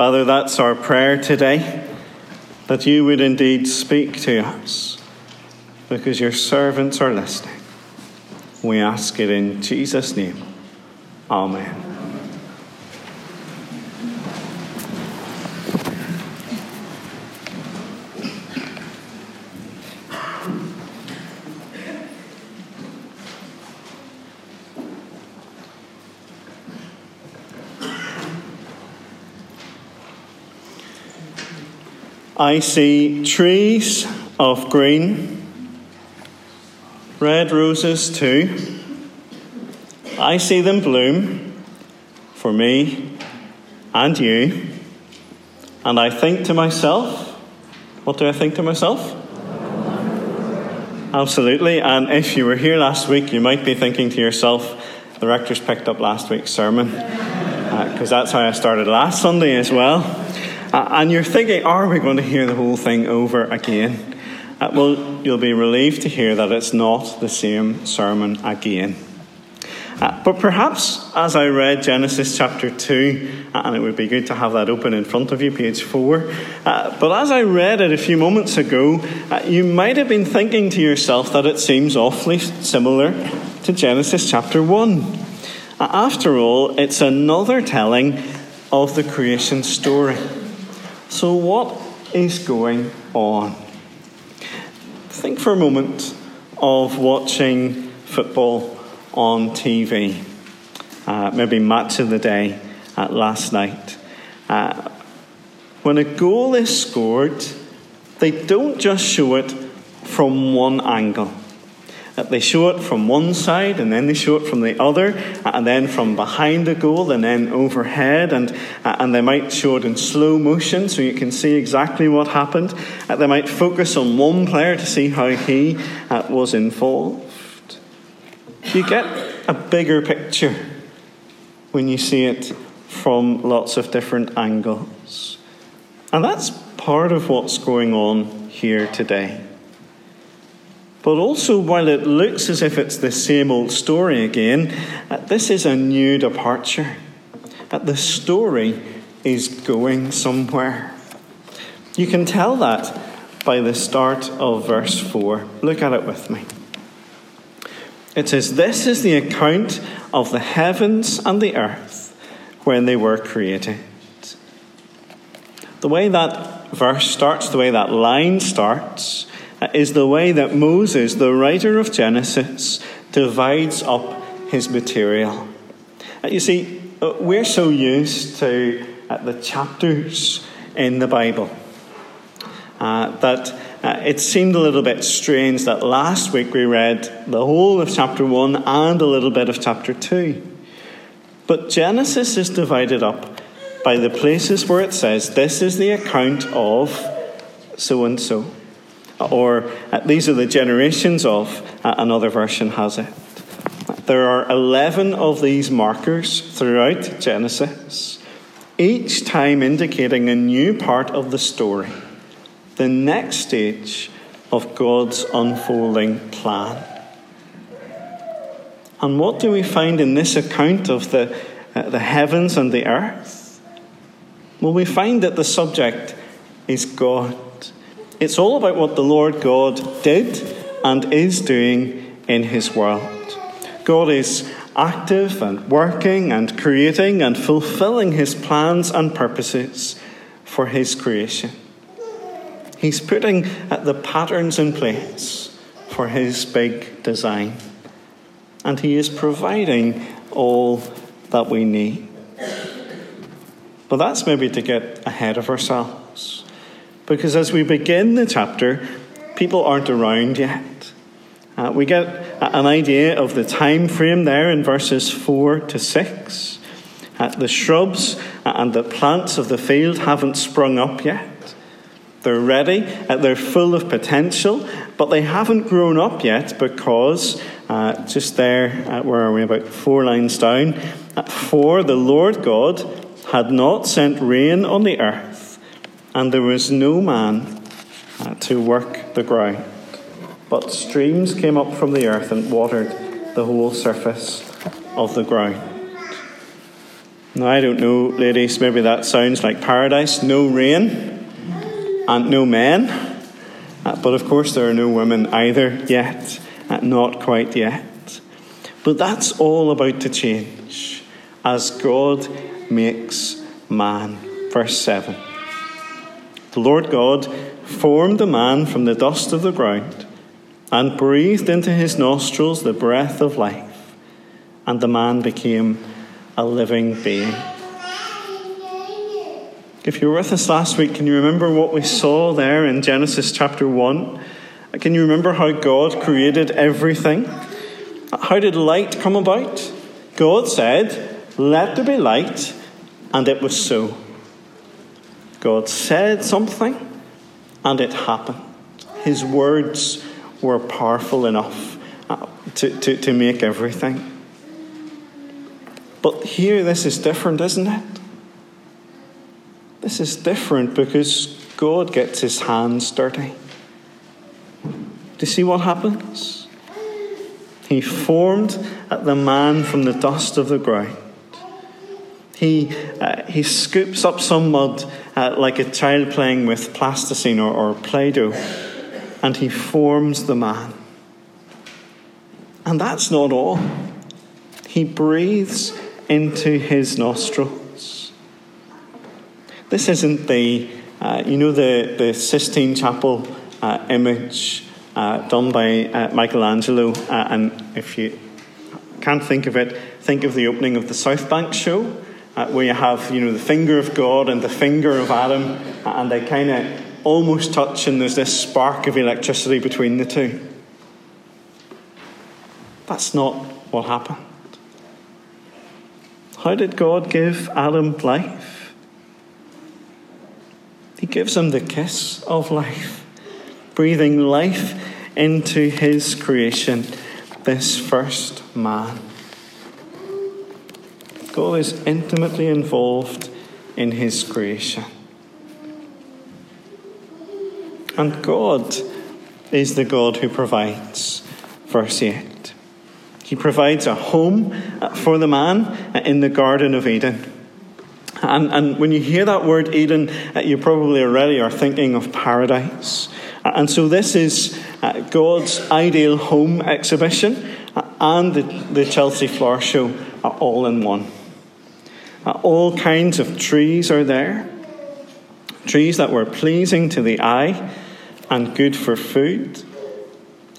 Father, that's our prayer today, that you would indeed speak to us, because your servants are listening. We ask it in Jesus' name. Amen. I see trees of green, red roses too. I see them bloom for me and you. And I think to myself, what do I think to myself? Absolutely. And if you were here last week, you might be thinking to yourself, the rector's picked up last week's sermon, because uh, that's how I started last Sunday as well. Uh, and you're thinking, are we going to hear the whole thing over again? Uh, well, you'll be relieved to hear that it's not the same sermon again. Uh, but perhaps as I read Genesis chapter 2, uh, and it would be good to have that open in front of you, page 4, uh, but as I read it a few moments ago, uh, you might have been thinking to yourself that it seems awfully similar to Genesis chapter 1. Uh, after all, it's another telling of the creation story. So, what is going on? Think for a moment of watching football on TV, uh, maybe match of the day uh, last night. Uh, when a goal is scored, they don't just show it from one angle. They show it from one side and then they show it from the other, and then from behind the goal and then overhead, and, uh, and they might show it in slow motion so you can see exactly what happened. Uh, they might focus on one player to see how he uh, was involved. You get a bigger picture when you see it from lots of different angles. And that's part of what's going on here today. But also, while it looks as if it's the same old story again, uh, this is a new departure. Uh, the story is going somewhere. You can tell that by the start of verse 4. Look at it with me. It says, This is the account of the heavens and the earth when they were created. The way that verse starts, the way that line starts, is the way that Moses, the writer of Genesis, divides up his material. Uh, you see, uh, we're so used to uh, the chapters in the Bible uh, that uh, it seemed a little bit strange that last week we read the whole of chapter 1 and a little bit of chapter 2. But Genesis is divided up by the places where it says, This is the account of so and so or these are the generations of, uh, another version has it. There are 11 of these markers throughout Genesis, each time indicating a new part of the story, the next stage of God's unfolding plan. And what do we find in this account of the, uh, the heavens and the earth? Well, we find that the subject is God. It's all about what the Lord God did and is doing in His world. God is active and working and creating and fulfilling His plans and purposes for His creation. He's putting the patterns in place for His big design. And He is providing all that we need. But that's maybe to get ahead of ourselves. Because as we begin the chapter, people aren't around yet. Uh, we get an idea of the time frame there in verses 4 to 6. Uh, the shrubs and the plants of the field haven't sprung up yet. They're ready, uh, they're full of potential, but they haven't grown up yet because, uh, just there, uh, where are we, about four lines down, uh, for the Lord God had not sent rain on the earth and there was no man uh, to work the ground. But streams came up from the earth and watered the whole surface of the ground. Now, I don't know, ladies, maybe that sounds like paradise. No rain and no men. Uh, but of course, there are no women either yet. Uh, not quite yet. But that's all about to change as God makes man. Verse 7. The Lord God formed the man from the dust of the ground and breathed into his nostrils the breath of life, and the man became a living being. If you were with us last week, can you remember what we saw there in Genesis chapter 1? Can you remember how God created everything? How did light come about? God said, Let there be light, and it was so. God said something, and it happened. His words were powerful enough uh, to, to, to make everything. But here, this is different, isn't it? This is different because God gets his hands dirty. Do you see what happens? He formed the man from the dust of the ground. He, uh, he scoops up some mud uh, like a child playing with plasticine or, or Play Doh, and he forms the man. And that's not all. He breathes into his nostrils. This isn't the, uh, you know, the, the Sistine Chapel uh, image uh, done by uh, Michelangelo. Uh, and if you can't think of it, think of the opening of the South Bank show, uh, where you have, you know, the finger of God and the finger of Adam, and they kind of almost touch, and there's this spark of electricity between the two. That's not what happened. How did God give Adam life? He gives him the kiss of life, breathing life into his creation, this first man. God is intimately involved in his creation. And God is the God who provides. Verse 8. He provides a home uh, for the man uh, in the Garden of Eden. And, and when you hear that word Eden, uh, you probably already are thinking of paradise. And so this is God's ideal home exhibition and the, the Chelsea Flower Show are all in one. Uh, all kinds of trees are there. Trees that were pleasing to the eye and good for food.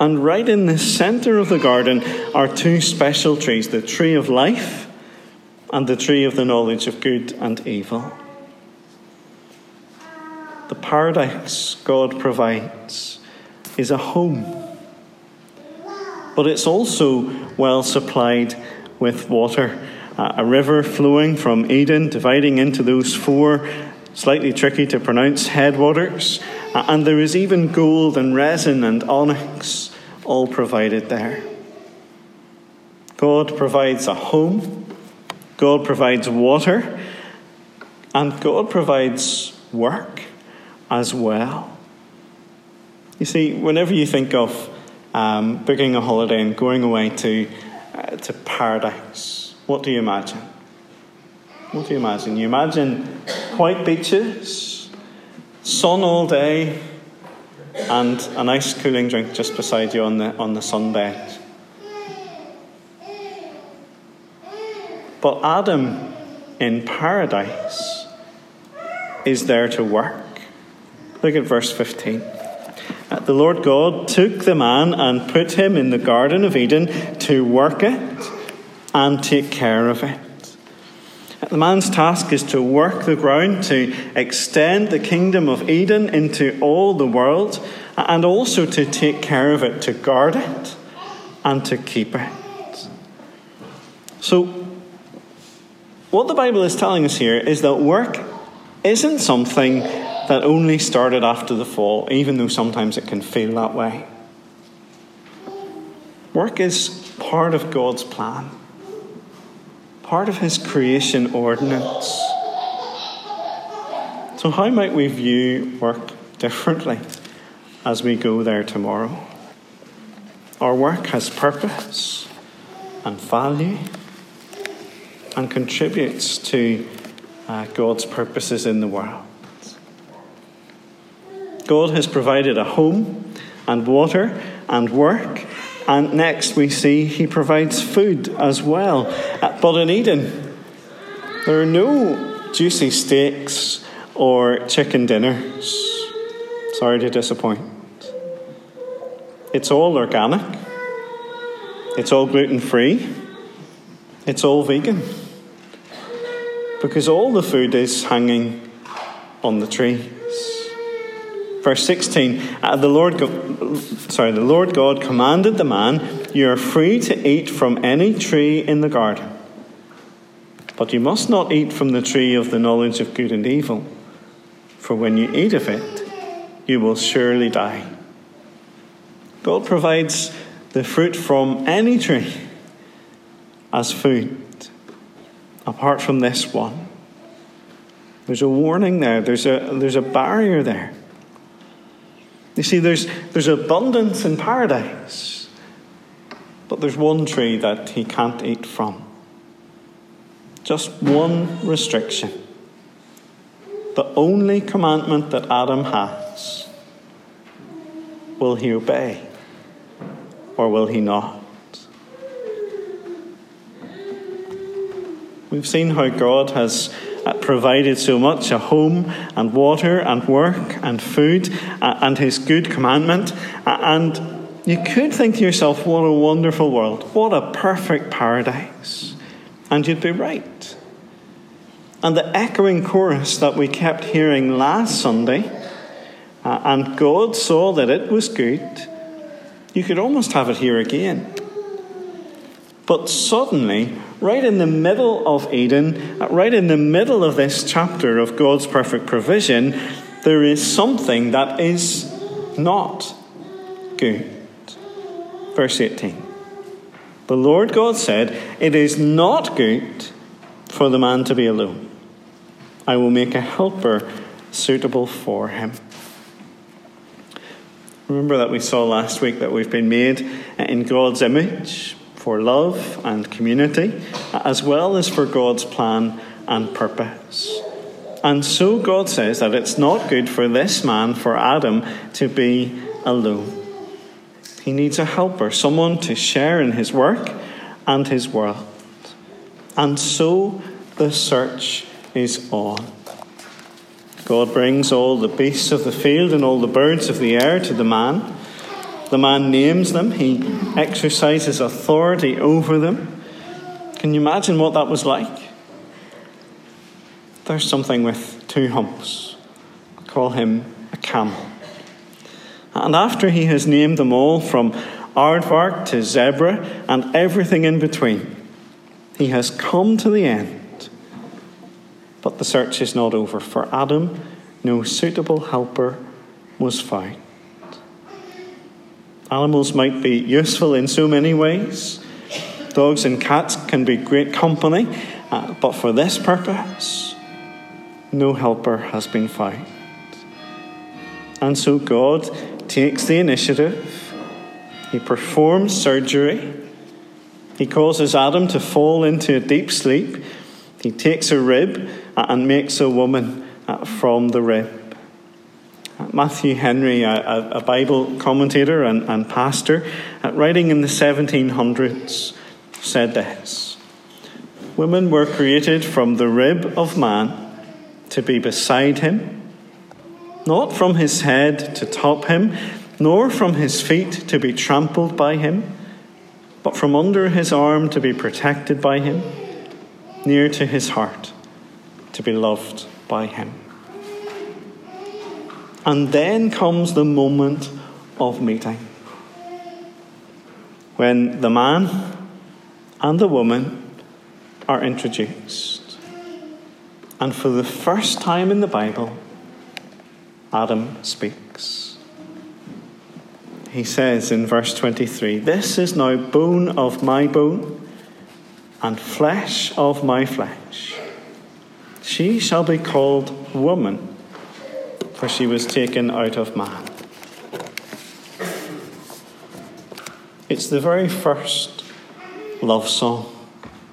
And right in the center of the garden are two special trees the tree of life and the tree of the knowledge of good and evil. The paradise God provides is a home, but it's also well supplied with water. A river flowing from Eden, dividing into those four slightly tricky to pronounce headwaters. and there is even gold and resin and onyx all provided there. God provides a home, God provides water, and God provides work as well. You see, whenever you think of um, booking a holiday and going away to, uh, to paradise, what do you imagine? What do you imagine? You imagine white beaches, sun all day, and a nice cooling drink just beside you on the, on the sunbed. But Adam in paradise is there to work. Look at verse 15. Uh, the Lord God took the man and put him in the Garden of Eden to work it and take care of it. The man's task is to work the ground, to extend the kingdom of Eden into all the world, and also to take care of it, to guard it, and to keep it. So, what the Bible is telling us here is that work isn't something that only started after the fall, even though sometimes it can feel that way. Work is part of God's plan part of his creation ordinance. So, how might we view work differently as we go there tomorrow? Our work has purpose and value, and contributes to uh, God's purposes in the world. God has provided a home and water and work. And next we see he provides food as well. But in Eden, there are no juicy steaks or chicken dinners. Sorry to disappoint. It's all organic, it's all gluten free, it's all vegan. Because all the food is hanging on the trees. Verse 16, uh, the Lord, Go- sorry, the Lord God commanded the man, "You are free to eat from any tree in the garden, but you must not eat from the tree of the knowledge of good and evil, for when you eat of it, you will surely die." God provides the fruit from any tree as food, apart from this one. There's a warning there. There's a, there's a barrier there. You see, there's, there's abundance in paradise, but there's one tree that he can't eat from. Just one restriction. The only commandment that Adam has will he obey or will he not? We've seen how God has provided so much a home and water and work and food uh, and his good commandment. Uh, and you could think to yourself, what a wonderful world, what a perfect paradise. And you'd be right. And the echoing chorus that we kept hearing last Sunday, uh, and God saw that it was good, you could almost have it here again. But suddenly, right in the middle of Eden, uh, right in the middle of this chapter of God's perfect provision, there is something that is not good. Verse 18 The Lord God said, It is not good for the man to be alone. I will make a helper suitable for him. Remember that we saw last week that we've been made in God's image for love and community, as well as for God's plan and purpose. And so God says that it's not good for this man, for Adam, to be alone. He needs a helper, someone to share in his work and his world. And so the search is on. God brings all the beasts of the field and all the birds of the air to the man. The man names them, he exercises authority over them. Can you imagine what that was like? There's something with two humps. I'll call him a camel. And after he has named them all, from aardvark to zebra and everything in between, he has come to the end. But the search is not over. For Adam, no suitable helper was found. Animals might be useful in so many ways. Dogs and cats can be great company, uh, but for this purpose, no helper has been found. And so God takes the initiative, He performs surgery, He causes Adam to fall into a deep sleep, He takes a rib uh, and makes a woman uh, from the rib. Matthew Henry, a, a Bible commentator and, and pastor, uh, writing in the 1700s, said this Women were created from the rib of man to be beside him, not from his head to top him, nor from his feet to be trampled by him, but from under his arm to be protected by him, near to his heart to be loved by him. And then comes the moment of meeting. When the man and the woman are introduced. And for the first time in the Bible, Adam speaks. He says in verse 23 This is now bone of my bone and flesh of my flesh. She shall be called woman for she was taken out of man. It's the very first love song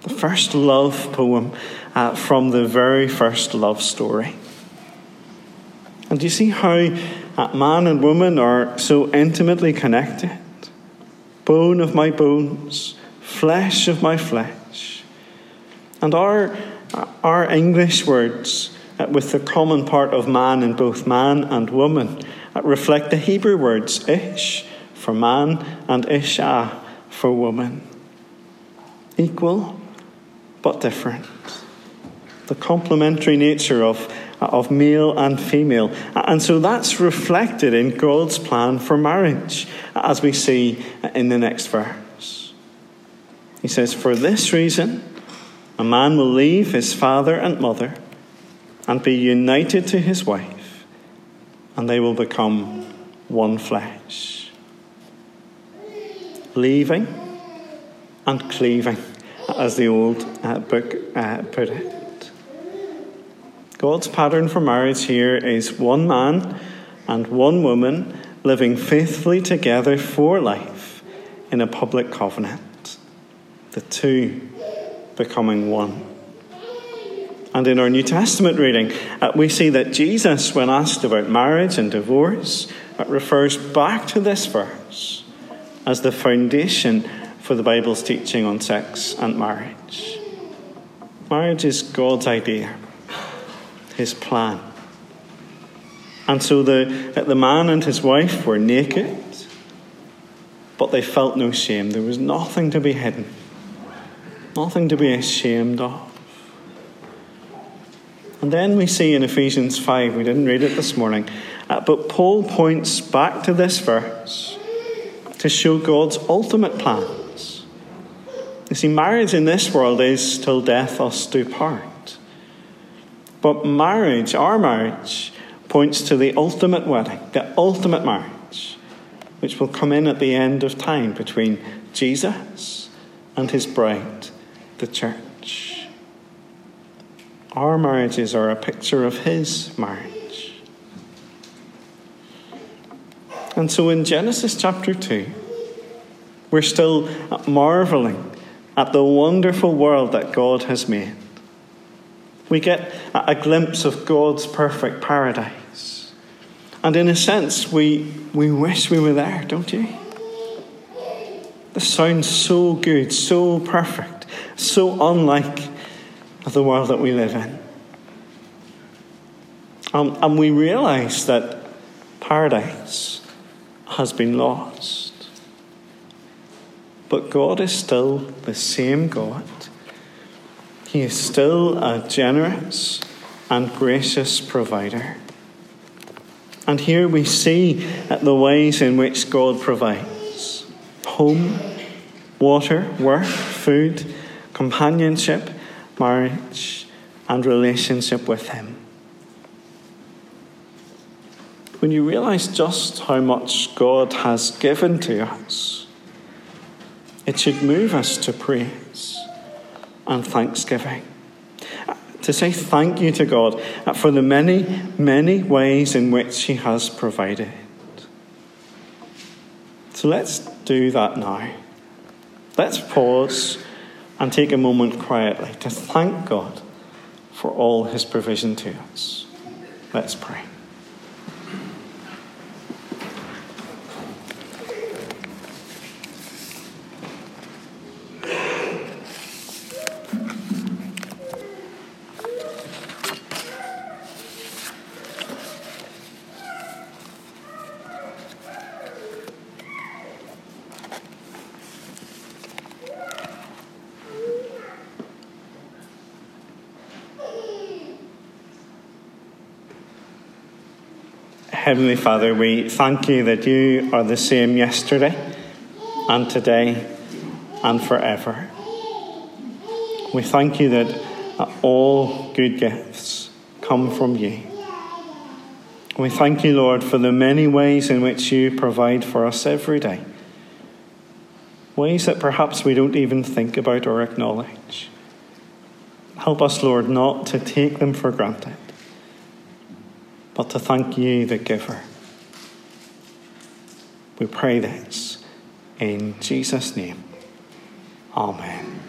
the first love poem uh, from the very first love story. And do you see how uh, man and woman are so intimately connected? Bone of my bones, flesh of my flesh. And our, our English words, uh, with the common part of man in both man and woman, reflect the Hebrew words ish for man and isha for woman. Equal but different. The complementary nature of, of male and female. And so that's reflected in God's plan for marriage, as we see in the next verse. He says, For this reason, a man will leave his father and mother and be united to his wife, and they will become one flesh. Leaving and cleaving, as the old uh, book uh, put it. God's pattern for marriage here is one man and one woman living faithfully together for life in a public covenant. The two becoming one. And in our New Testament reading, uh, we see that Jesus, when asked about marriage and divorce, uh, refers back to this verse as the foundation for the Bible's teaching on sex and marriage. Marriage is God's idea, His plan. And so the, the man and his wife were naked, but they felt no shame. There was nothing to be hidden. Nothing to be ashamed of. And then we see in Ephesians 5, we didn't read it this morning, uh, but Paul points back to this verse to show God's ultimate plans. You see, marriage in this world is till death us do part. But marriage, our marriage, points to the ultimate wedding, the ultimate marriage, which will come in at the end of time between Jesus and his bride, the church. Our marriages are a picture of his marriage. And so in Genesis chapter 2, we're still marveling at the wonderful world that God has made. We get a glimpse of God's perfect paradise. And in a sense, we, we wish we were there, don't you? This sounds so good, so perfect, so unlike the world that we live in. Um, and we realize that paradise has been lost. But God is still the same God. He is still a generous and gracious provider. And here we see the ways in which God provides home, water, work, food, companionship, marriage, and relationship with Him. When you realize just how much God has given to us, it should move us to praise and thanksgiving. To say thank you to God for the many, many ways in which He has provided. So let's do that now. Let's pause and take a moment quietly to thank God for all His provision to us. Let's pray. Heavenly Father, we thank you that you are the same yesterday and today and forever. We thank you that all good gifts come from you. We thank you, Lord, for the many ways in which you provide for us every day. Ways that perhaps we don't even think about or acknowledge. Help us, Lord, not to take them for granted but to thank you, the giver. We pray this in Jesus' name. Amen.